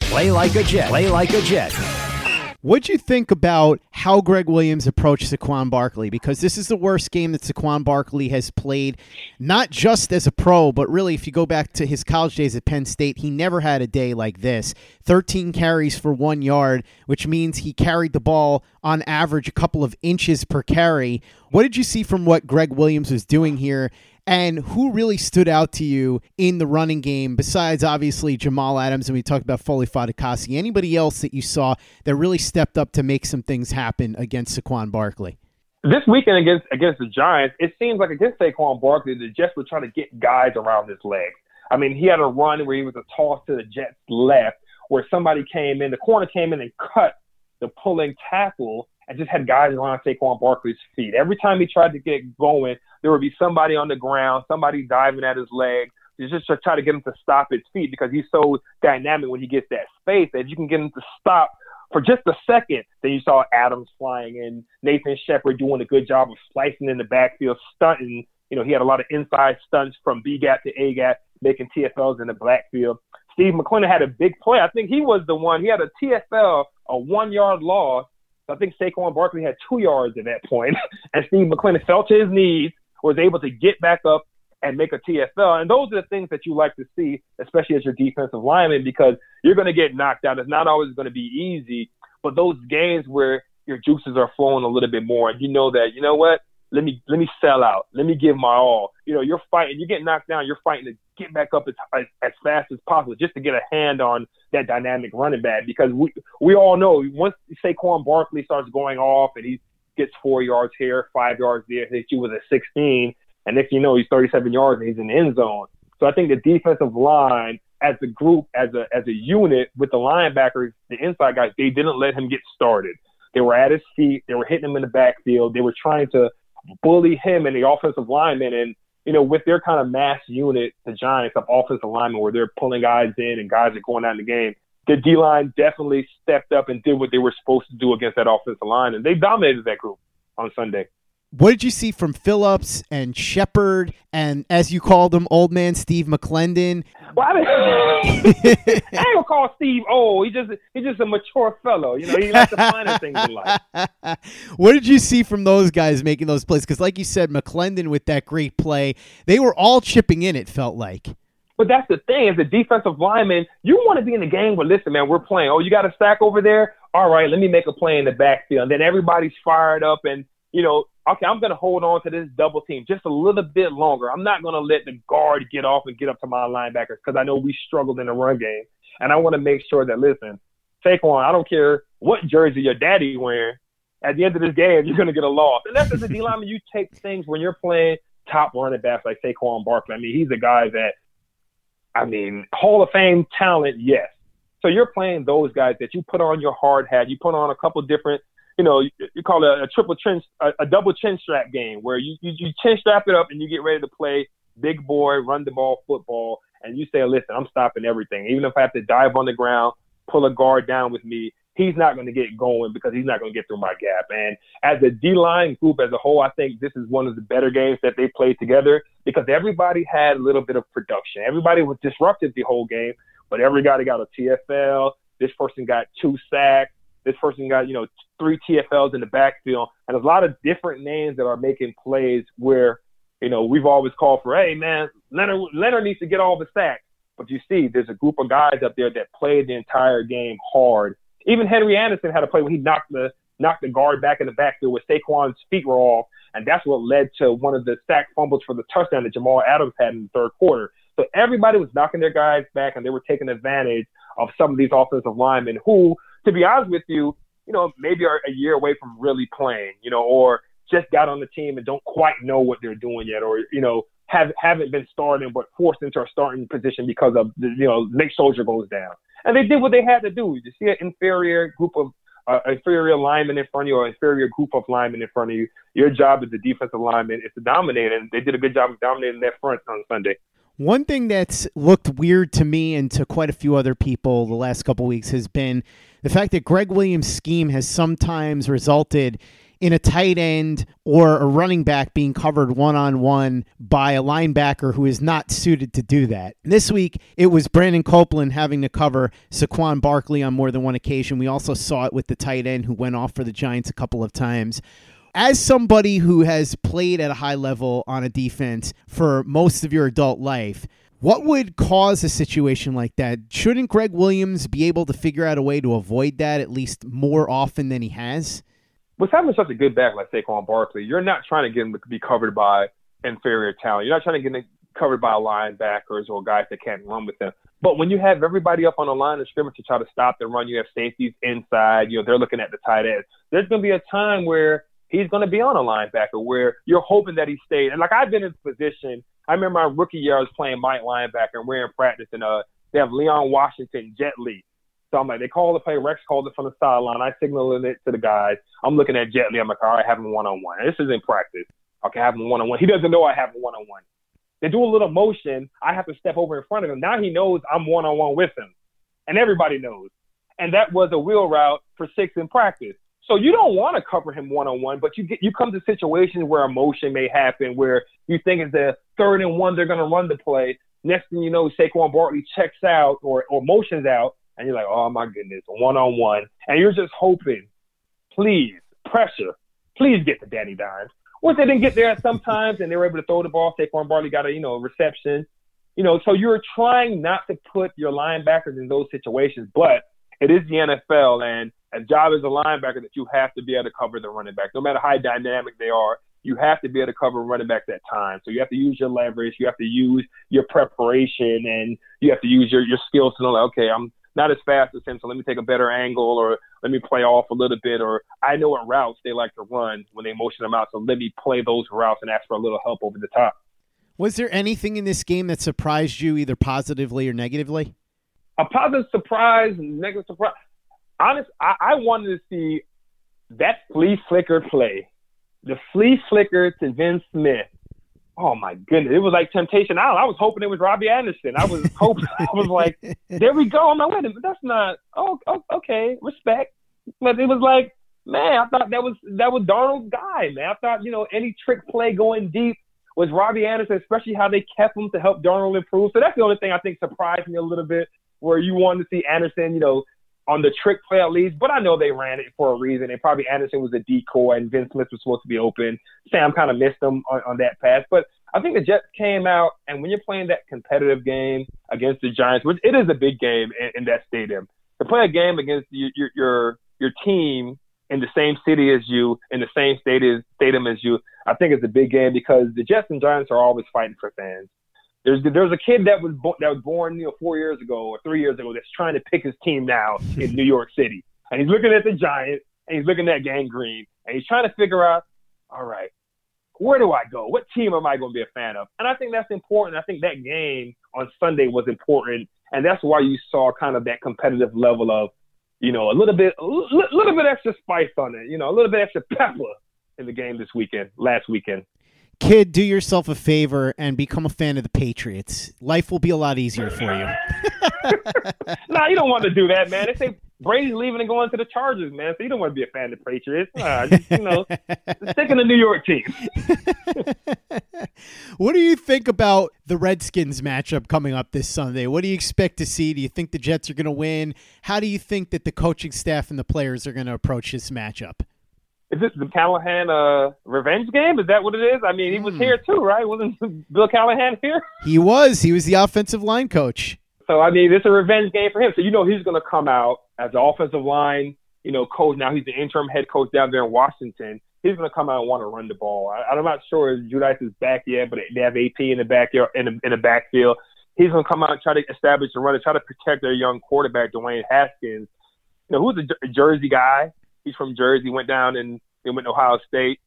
Play like a Jet. Play like a Jet. What'd you think about how Gregg Williams approached Saquon Barkley? Because this is the worst game that Saquon Barkley has played, not just as a pro, but really, if you go back to his college days at Penn State, he never had a day like this. 13 carries for one yard, which means he carried the ball on average a couple of inches per carry. What did you see from what Gregg Williams was doing here? And who really stood out to you in the running game besides obviously Jamal Adams and we talked about Foley Fatukasi? Anybody else that you saw that really stepped up to make some things happen against Saquon Barkley? This weekend against against the Giants, it seems like against Saquon Barkley, the Jets were trying to get guys around his legs. I mean, he had a run where he was a toss to the Jets left, where somebody came in, the corner came in and cut the pulling tackle and just had guys around Saquon Barkley's feet. Every time he tried to get going, there would be somebody on the ground, somebody diving at his leg. Just try to get him to stop his feet because he's so dynamic when he gets that space that you can get him to stop for just a second. Then you saw Adams flying in, Nathan Shepherd doing a good job of slicing in the backfield, stunting. You know, he had a lot of inside stunts from B gap to A gap, making TFLs in the backfield. Steve McLendon had a big play. I think he was the one. He had a TFL, a one yard loss. I think Saquon Barkley had two yards at that point, and Steve McLendon fell to his knees, was able to get back up and make a TFL. And those are the things that you like to see, especially as your defensive lineman, because you're going to get knocked out. It's not always going to be easy, but those games where your juices are flowing a little bit more, and you know that, you know what? Let me let me sell out. Let me give my all. You know, you're fighting. You get knocked down. You're fighting to get back up as, as, as fast as possible, just to get a hand on that dynamic running back. Because we we all know once Saquon Barkley starts going off and he gets four yards here, five yards there, hits you with a 16, and if you know he's 37 yards and he's in the end zone. So I think the defensive line, as a group, as a as a unit with the linebackers, the inside guys, they didn't let him get started. They were at his feet. They were hitting him in the backfield. They were trying to bully him and the offensive lineman. And, you know, with their kind of mass unit, the Giants of offensive linemen where they're pulling guys in and guys are going out in the game, the D line definitely stepped up and did what they were supposed to do against that offensive line. And they dominated that group on Sunday. What did you see from Phillips and Shepherd and, as you call them, old man Steve McLendon? Well, I, mean, I ain't gonna call Steve old. He just he's just a mature fellow. You know, he likes the finer things in life. what did you see from those guys making those plays? Because, like you said, McLendon with that great play, they were all chipping in. It felt like. But that's the thing, as a defensive lineman, you want to be in the game But listen, man, we're playing. Oh, you got a sack over there? All right, let me make a play in the backfield. And then everybody's fired up and, you know, okay, I'm going to hold on to this double team just a little bit longer. I'm not going to let the guard get off and get up to my linebackers because I know we struggled in the run game. And I want to make sure that, listen, Saquon, I don't care what jersey your daddy wearing. At the end of this game, you're going to get a loss. And that's as a D lineman, you take things when you're playing top running backs like Saquon Barkley. I mean, he's a guy that, I mean, Hall of Fame talent, yes. So you're playing those guys that you put on your hard hat. You put on a couple different you know, you, you call it a, a triple chin, a, a, double chin strap game where you, you, you chin strap it up and you get ready to play big boy, run the ball football. And you say, listen, I'm stopping everything. Even if I have to dive on the ground, pull a guard down with me, he's not going to get going because he's not going to get through my gap. And as a D line group as a whole, I think this is one of the better games that they played together because everybody had a little bit of production. Everybody was disruptive the whole game, but everybody got a TFL. This person got two sacks. This person got, you know, three TFLs in the backfield. And there's a lot of different names that are making plays where, you know, we've always called for, hey, man, Leonard, Leonard needs to get all the sacks. But you see, there's a group of guys up there that played the entire game hard. Even Henry Anderson had a play when he knocked the knocked the guard back in the backfield where Saquon's feet were off, and that's what led to one of the sack fumbles for the touchdown that Jamal Adams had in the third quarter. So everybody was knocking their guys back, and they were taking advantage of some of these offensive linemen who to be honest with you, you know, maybe are a year away from really playing, you know, or just got on the team and don't quite know what they're doing yet, or you know, have haven't been starting but forced into a starting position because of the, you know, Nate Solder goes down, and they did what they had to do. You see an inferior group of uh, inferior lineman in front of you or inferior group of linemen in front of you. Your job as a defensive lineman is to dominate, and they did a good job of dominating that front on Sunday. One thing that's looked weird to me and to quite a few other people the last couple weeks has been the fact that Gregg Williams' scheme has sometimes resulted in a tight end or a running back being covered one on one by a linebacker who is not suited to do that. This week, it was Brandon Copeland having to cover Saquon Barkley on more than one occasion. We also saw it with the tight end who went off for the Giants a couple of times. As somebody who has played at a high level on a defense for most of your adult life, what would cause a situation like that? Shouldn't Gregg Williams be able to figure out a way to avoid that at least more often than he has? with having such a good back like Saquon Barkley, you're not trying to get him to be covered by inferior talent. You're not trying to get him covered by linebackers or guys that can't run with them. But when you have everybody up on the line of scrimmage to try to stop the run, you have safeties inside. You know they're looking at the tight end. There's going to be a time where he's going to be on a linebacker where you're hoping that he stays. And like I've been in position. I remember my rookie year, I was playing Mike linebacker, and we're in practice, and uh, they have Leon Washington, Jet Li. So I'm like, they call the play. Rex called it from the sideline. I signaled it to the guys. I'm looking at Jet Li. I'm like, all right, have him one on one. This is in practice. Okay, have him one on one. He doesn't know I have him one on one. They do a little motion. I have to step over in front of him. Now he knows I'm one on one with him, and everybody knows. And that was a wheel route for six in practice. So you don't want to cover him one on one, but you get you come to situations where a motion may happen, where you think it's the third and one they're going to run the play. Next thing you know, Saquon Barkley checks out or or motions out, and you're like, oh my goodness, one on one, and you're just hoping, please, pressure, please get to Danny Dimes. Once they didn't get there sometimes, and they were able to throw the ball, Saquon Barkley got a you know reception, you know, so you're trying not to put your linebackers in those situations, but it is the NFL, and a job as a linebacker that you have to be able to cover the running back, no matter how dynamic they are. You have to be able to cover running back that time. So you have to use your leverage, you have to use your preparation, and you have to use your your skills to know, like, okay, I'm not as fast as him, so let me take a better angle or let me play off a little bit or I know what routes they like to run when they motion them out, so let me play those routes and ask for a little help over the top. Was there anything in this game that surprised you either positively or negatively? A positive surprise, negative surprise. Honest, I, I wanted to see that flea flicker play. The flea flicker to Vyncint Smith oh my goodness, it was like Temptation Island. I was hoping it was Robbie Anderson. I was hoping, I was like, there we go. I'm like, wait a minute, that's not. Oh, oh, okay, respect. But it was like, man, I thought that was that was Darnold's guy, man. I thought you know any trick play going deep was Robbie Anderson, especially how they kept him to help Darnold improve. So that's the only thing I think surprised me a little bit, where you wanted to see Anderson, you know, on the trick play at least, but I know they ran it for a reason. And probably Anderson was a decoy and Vyncint Smith was supposed to be open. Sam kind of missed him on, on that pass. But I think the Jets came out, and when you're playing that competitive game against the Giants, which it is a big game in, in that stadium, to play a game against your, your your your team in the same city as you, in the same stadium stadium as you, I think it's a big game because the Jets and Giants are always fighting for fans. There's there's a kid that was bo- that was born you know four years ago or three years ago that's trying to pick his team now in New York City, and he's looking at the Giants and he's looking at Gang Green and he's trying to figure out, all right, where do I go? What team am I going to be a fan of? And I think that's important. I think that game on Sunday was important, and that's why you saw kind of that competitive level of, you know, a little bit, a little bit extra spice on it, you know, a little bit extra pepper in the game this weekend, last weekend kid, do yourself a favor and become a fan of the Patriots. Life will be a lot easier for you. nah, you don't want to do that, man. They say Brady's leaving and going to the Chargers, man. So you don't want to be a fan of the Patriots. Uh, just, you know, stick in the New York team. what do you think about the Redskins matchup coming up this Sunday? What do you expect to see? Do you think the Jets are going to win? How do you think that the coaching staff and the players are going to approach this matchup? Is this the Callahan uh, revenge game? Is that what it is? I mean, he was here too, right? Wasn't Bill Callahan here? He was. He was the offensive line coach. So I mean, it's a revenge game for him. So you know he's going to come out as the offensive line, you know, coach. Now he's the interim head coach down there in Washington. He's going to come out and want to run the ball. I, I'm not sure if Judice is back yet, but they have AP in the backyard in the, in the backfield. He's going to come out and try to establish the run and try to protect their young quarterback, Dwayne Haskins. You know, who's a Jersey guy He's from Jersey, went down and he went to Ohio State,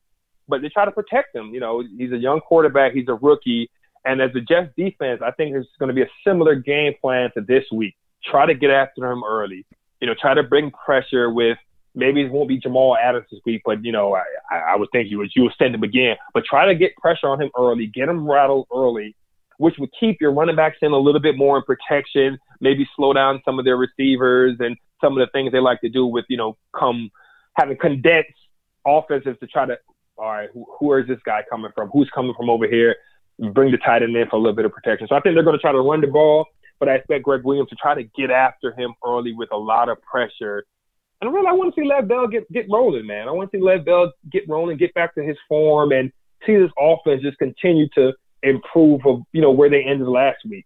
but they try to protect him. You know, he's a young quarterback, he's a rookie, and as the Jets defense, I think it's going to be a similar game plan to this week. Try to get after him early. You know, try to bring pressure with maybe it won't be Jamal Adams this week, but you know, I, I would think you would you would send him again. But try to get pressure on him early, get him rattled early, which would keep your running backs in a little bit more in protection, maybe slow down some of their receivers and some of the things they like to do with, you know, come having condensed offenses to try to, all right, who, who is this guy coming from? Who's coming from over here? Bring the tight end in for a little bit of protection. So I think they're going to try to run the ball, but I expect Gregg Williams to try to get after him early with a lot of pressure. And really, I want to see Lev Bell get, get rolling, man. I want to see Lev Bell get rolling, get back to his form, and see this offense just continue to improve of you know where they ended last week.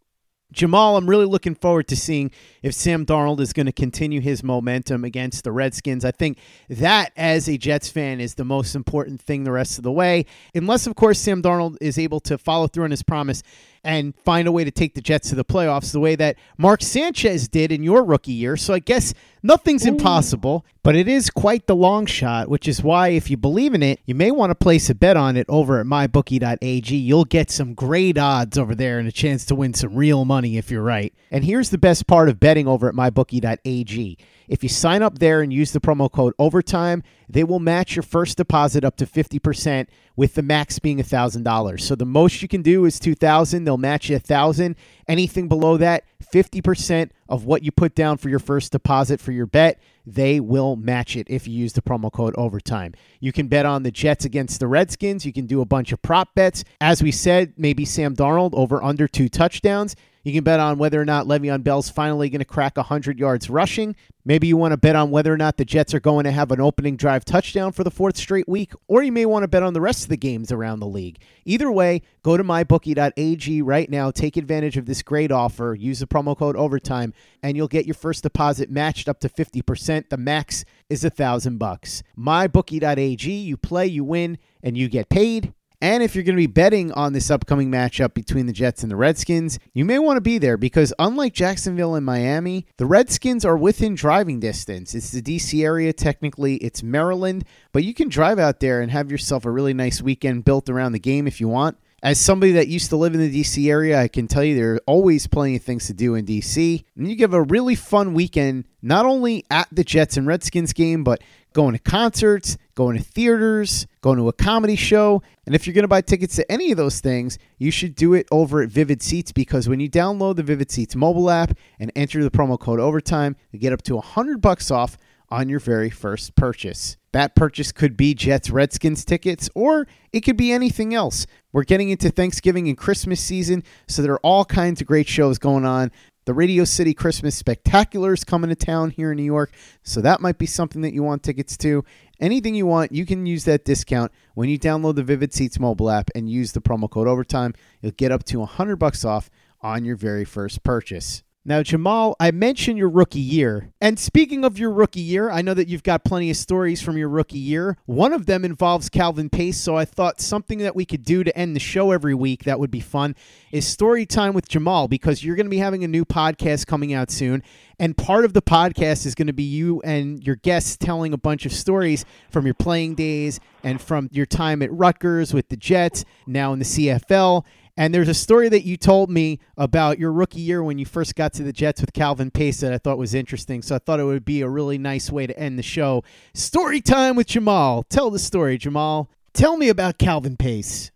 Jamaal, I'm really looking forward to seeing if Sam Darnold is going to continue his momentum against the Redskins. I think that, as a Jets fan, is the most important thing the rest of the way. Unless, of course, Sam Darnold is able to follow through on his promise and find a way to take the Jets to the playoffs the way that Mark Sanchez did in your rookie year. So I guess nothing's Ooh. impossible, but it is quite the long shot, which is why if you believe in it, you may want to place a bet on it over at mybookie.ag. You'll get some great odds over there and a chance to win some real money if you're right. And here's the best part of betting over at mybookie.ag. If you sign up there and use the promo code OVERTIME, they will match your first deposit up to 50% with the max being $1,000. So the most you can do is 2000 they'll match you 1000 Anything below that, 50% of what you put down for your first deposit for your bet, they will match it if you use the promo code overtime. You can bet on the Jets against the Redskins. You can do a bunch of prop bets. As we said, maybe Sam Darnold over under two touchdowns. You can bet on whether or not Le'Veon Bell's finally going to crack 100 yards rushing. Maybe you want to bet on whether or not the Jets are going to have an opening drive touchdown for the fourth straight week, or you may want to bet on the rest of the games around the league. Either way, go to mybookie.ag right now, take advantage of this great offer, use the promo code OVERTIME, and you'll get your first deposit matched up to 50%. The max is a thousand bucks. Mybookie.ag, you play, you win, and you get paid. And if you're going to be betting on this upcoming matchup between the Jets and the Redskins, you may want to be there because unlike Jacksonville and Miami, the Redskins are within driving distance. It's the DC area, technically, it's Maryland, but you can drive out there and have yourself a really nice weekend built around the game if you want. As somebody that used to live in the DC area, I can tell you there are always plenty of things to do in DC. And you give a really fun weekend, not only at the Jets and Redskins game, but going to concerts, going to theaters, going to a comedy show. And if you're going to buy tickets to any of those things, you should do it over at Vivid Seats because when you download the Vivid Seats mobile app and enter the promo code overtime, you get up to 100 bucks off on your very first purchase. That purchase could be Jets Redskins tickets or it could be anything else. We're getting into Thanksgiving and Christmas season, so there are all kinds of great shows going on. The Radio City Christmas Spectacular is coming to town here in New York, so that might be something that you want tickets to. Anything you want, you can use that discount when you download the Vivid Seats mobile app and use the promo code Overtime. You'll get up to 100 bucks off on your very first purchase. Now, Jamaal, I mentioned your rookie year. And speaking of your rookie year, I know that you've got plenty of stories from your rookie year. One of them involves Calvin Pace, so I thought something that we could do to end the show every week that would be fun is story time with Jamaal because you're going to be having a new podcast coming out soon. And part of the podcast is going to be you and your guests telling a bunch of stories from your playing days and from your time at Rutgers with the Jets, now in the CFL. And there's a story that you told me about your rookie year when you first got to the Jets with Calvin Pace that I thought was interesting. So I thought it would be a really nice way to end the show. Story time with Jamaal. Tell the story, Jamaal. Tell me about Calvin Pace.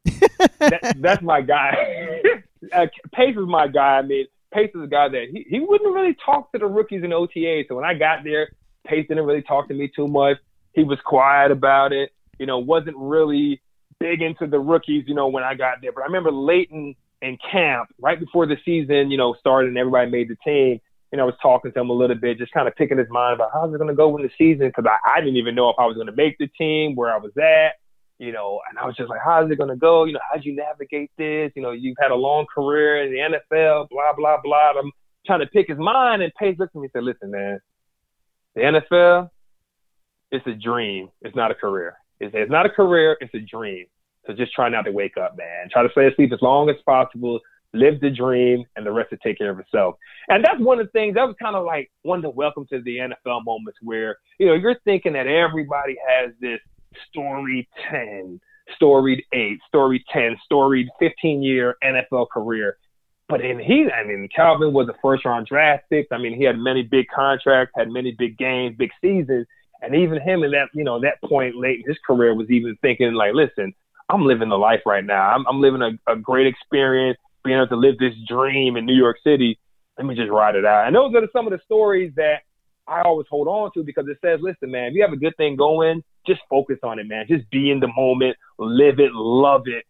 that, that's my guy. uh, Pace is my guy. I mean, Pace is a guy that he, he wouldn't really talk to the rookies in OTA. So when I got there, Pace didn't really talk to me too much. He was quiet about it. You know, wasn't really big into the rookies, you know, when I got there. But I remember Leighton in, camp, right before the season, you know, started and everybody made the team, and I was talking to him a little bit, just kind of picking his mind about how's it going to go in the season because I, I didn't even know if I was going to make the team, where I was at, you know, and I was just like, how's it going to go? You know, how'd you navigate this? You know, you've had a long career in the NFL, blah, blah, blah. I'm trying to pick his mind, and Pace looked at me and said, listen, man, the NFL, it's a dream. It's not a career. It's, it's not a career. It's a dream. So just try not to wake up, man. Try to stay asleep as long as possible. Live the dream, and the rest will take care of itself. And that's one of the things that was kind of like one of the welcome to the NFL moments where you know you're thinking that everybody has this story ten, storied eight, storied ten, storied 15 year NFL career. But in he, I mean, Calvin was a first round draft pick. I mean, he had many big contracts, had many big games, big seasons. And even him in that, you know, that point late in his career was even thinking like, listen, I'm living the life right now. I'm, I'm living a, a great experience. being able to live this dream in New York City. Let me just ride it out. And those are some of the stories that I always hold on to because it says, listen, man, if you have a good thing going, just focus on it, man. Just be in the moment, live it, love it.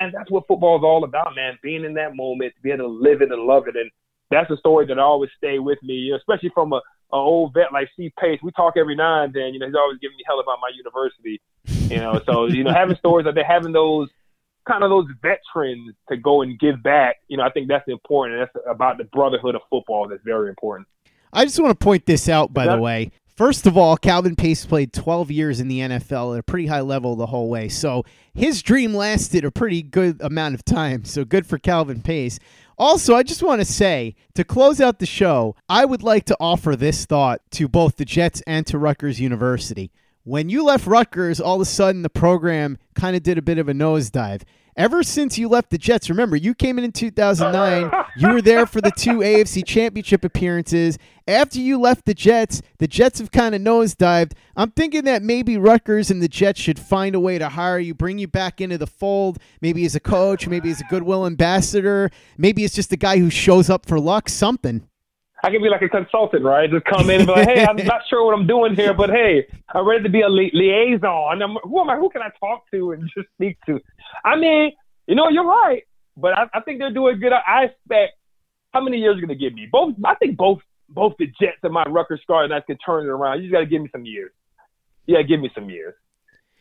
And that's what football is all about, man. Being in that moment, being able to live it and love it. And that's a story that I always stay with me, especially from a, a old vet like Steve Pace. We talk every now and then, you know, he's always giving me hell about my university. You know, so, you know, having stories like that, having those kind of those veterans to go and give back, you know, I think that's important. That's about the brotherhood of football that's very important. I just want to point this out, by the way. First of all, Calvin Pace played 12 years in the NFL at a pretty high level the whole way. So his dream lasted a pretty good amount of time. So good for Calvin Pace. Also, I just want to say to close out the show, I would like to offer this thought to both the Jets and to Rutgers University. When you left Rutgers, all of a sudden the program kind of did a bit of a nosedive. Ever since you left the Jets, remember, you came in in 2009. you were there for the two AFC championship appearances. After you left the Jets, the Jets have kind of nosedived. I'm thinking that maybe Rutgers and the Jets should find a way to hire you, bring you back into the fold, maybe as a coach, maybe as a goodwill ambassador, maybe it's just a guy who shows up for luck, something. I can be like a consultant, right? Just come in and be like, hey, I'm not sure what I'm doing here, but hey, I'm ready to be a li- liaison. I'm, who am I? Who can I talk to and just speak to? I mean, you know, you're right, but I, I think they're doing good. I expect how many years are going to give me? Both, I think both both the Jets and my Rutgers Scarlet Knights can turn it around. You just got to give me some years. Yeah, give me some years.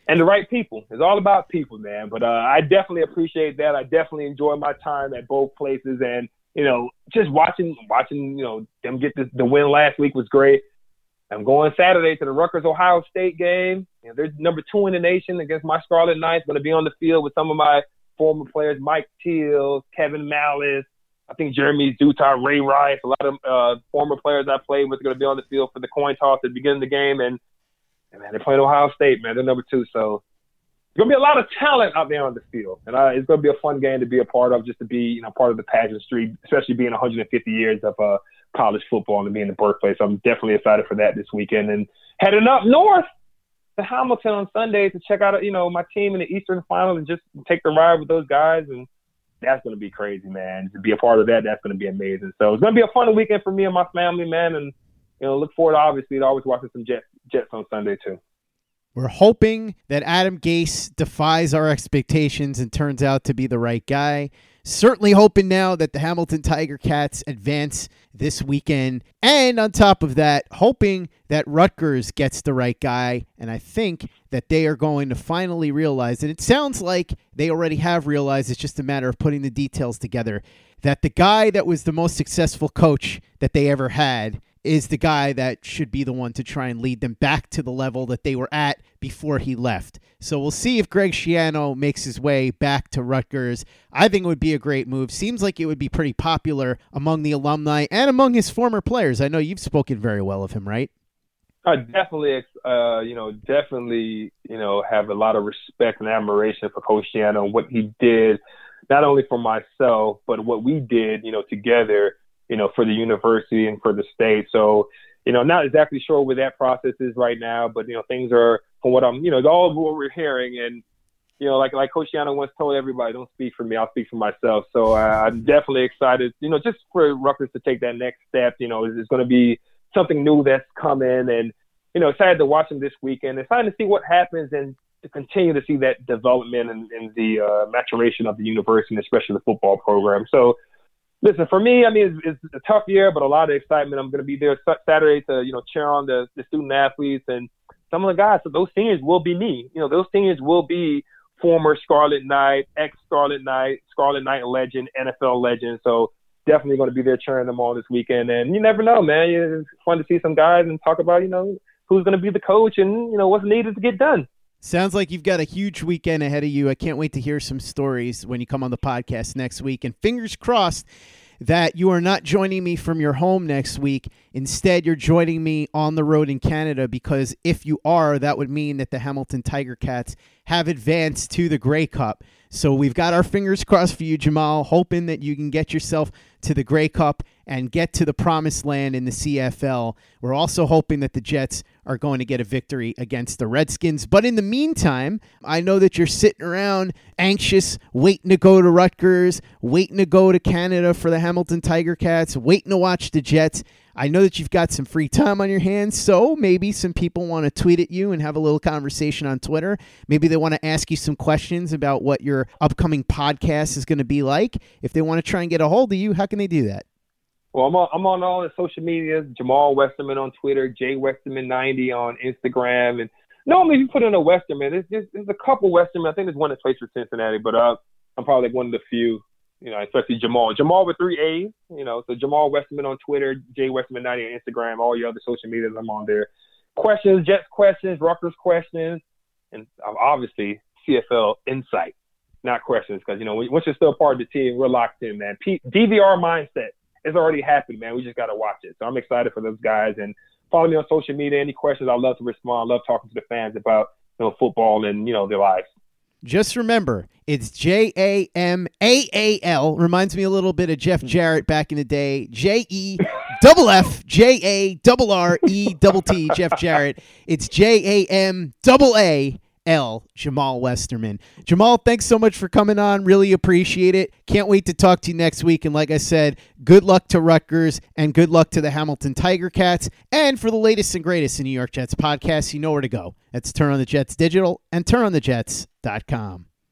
And the right people. It's all about people, man. But uh, I definitely appreciate that. I definitely enjoy my time at both places, and you know, just watching watching you know them get the, the win last week was great. I'm going Saturday to the Rutgers Ohio State game. You know, they're number two in the nation against my Scarlet Knights. Going to be on the field with some of my former players, Mike Teel, Kevin Mallett, I think Jeremy Zuttah, Ray Rice, a lot of uh, former players I played with are going to be on the field for the coin toss at the beginning of the game. And, and man, they're playing Ohio State, man. They're number two. So going to be a lot of talent out there on the field. And uh, it's going to be a fun game to be a part of, just to be, you know, part of the pageantry, especially being 150 years of uh, college football and being the birthplace. So I'm definitely excited for that this weekend. And heading up north to Hamilton on Sunday to check out, you know, my team in the Eastern Final and just take the ride with those guys and – that's going to be crazy, man. To be a part of that, that's going to be amazing. So it's going to be a fun weekend for me and my family, man. And you know, look forward obviously to always watching some Jets Jets on Sunday too. We're hoping that Adam Gase defies our expectations and turns out to be the right guy. Certainly hoping now that the Hamilton Tiger Cats advance this weekend. And on top of that, hoping that Rutgers gets the right guy. And I think that they are going to finally realize, and it sounds like they already have realized, it's just a matter of putting the details together, that the guy that was the most successful coach that they ever had is the guy that should be the one to try and lead them back to the level that they were at before he left. So we'll see if Greg Schiano makes his way back to Rutgers. I think it would be a great move. Seems like it would be pretty popular among the alumni and among his former players. I know you've spoken very well of him, right? I definitely, uh, you know, definitely, you know, have a lot of respect and admiration for Coach Schiano and what he did, not only for myself, but what we did, you know, together you know, for the university and for the state. So, you know, not exactly sure where that process is right now, but you know, things are from what I'm, you know, all of what we're hearing, and you know, like like Coach Schiano once told everybody, don't speak for me, I'll speak for myself. So uh, I'm definitely excited, you know, just for Rutgers to take that next step. You know, it's going to be something new that's coming, and you know, excited to watch them this weekend. Excited to see what happens and to continue to see that development and, and the uh, maturation of the university, and especially the football program. So listen, for me, I mean, it's, it's, a tough year, but a lot of excitement. I'm going to be there Saturday to, you know, cheer on the, the student athletes and some of the guys. So those seniors will be me. You know, those seniors will be former Scarlet Knight, ex Scarlet Knight, Scarlet Knight legend, NFL legend. So definitely going to be there cheering them on this weekend. And you never know, man. It's fun to see some guys and talk about, you know, who's going to be the coach and, you know, what's needed to get done. Sounds like you've got a huge weekend ahead of you. I can't wait to hear some stories when you come on the podcast next week. And fingers crossed that you are not joining me from your home next week. Instead, you're joining me on the road in Canada because if you are, that would mean that the Hamilton Tiger Cats have advanced to the Grey Cup. So we've got our fingers crossed for you, Jamaal, hoping that you can get yourself to the Grey Cup and get to the promised land in the CFL. We're also hoping that the Jets are going to get a victory against the Redskins. But in the meantime, I know that you're sitting around anxious, waiting to go to Rutgers, waiting to go to Canada for the Hamilton Tiger Cats, waiting to watch the Jets. I know that you've got some free time on your hands, so maybe some people want to tweet at you and have a little conversation on Twitter. Maybe they want to ask you some questions about what your upcoming podcast is going to be like. If they want to try and get a hold of you, how can they do that? Well, I'm on, I'm on all the social medias. Jamaal Westerman on Twitter, Jay Westerman90 on Instagram, and normally you put in a Westerman. There's, there's, there's a couple Westerman. I think there's one that plays for Cincinnati, but uh, I'm probably like one of the few you know, especially Jamaal. Jamaal with three A's, you know, so Jamaal Westerman on Twitter, Jay Westerman90 on Instagram, all your other social medias, I'm on there. Questions, Jets questions, Rutgers questions, and obviously CFL insight, not questions, because, you know, once you're still part of the team, we're locked in, man. P- DVR mindset is already happened, man. We just got to watch it. So I'm excited for those guys. And follow me on social media. Any questions, I love to respond. I love talking to the fans about, you know, football and, you know, their lives. Just remember, it's J A M A A L. Reminds me a little bit of Jeff Jarrett back in the day. J E double F J A double R E double T. Jeff Jarrett. It's J A M double A L. Jamaal Westerman. Jamaal, thanks so much for coming on. Really appreciate it. Can't wait to talk to you next week. And like I said, good luck to Rutgers and good luck to the Hamilton Tiger Cats. And for the latest and greatest in New York Jets podcasts, you know where to go. That's Turn on the Jets Digital and turnonthejets.com.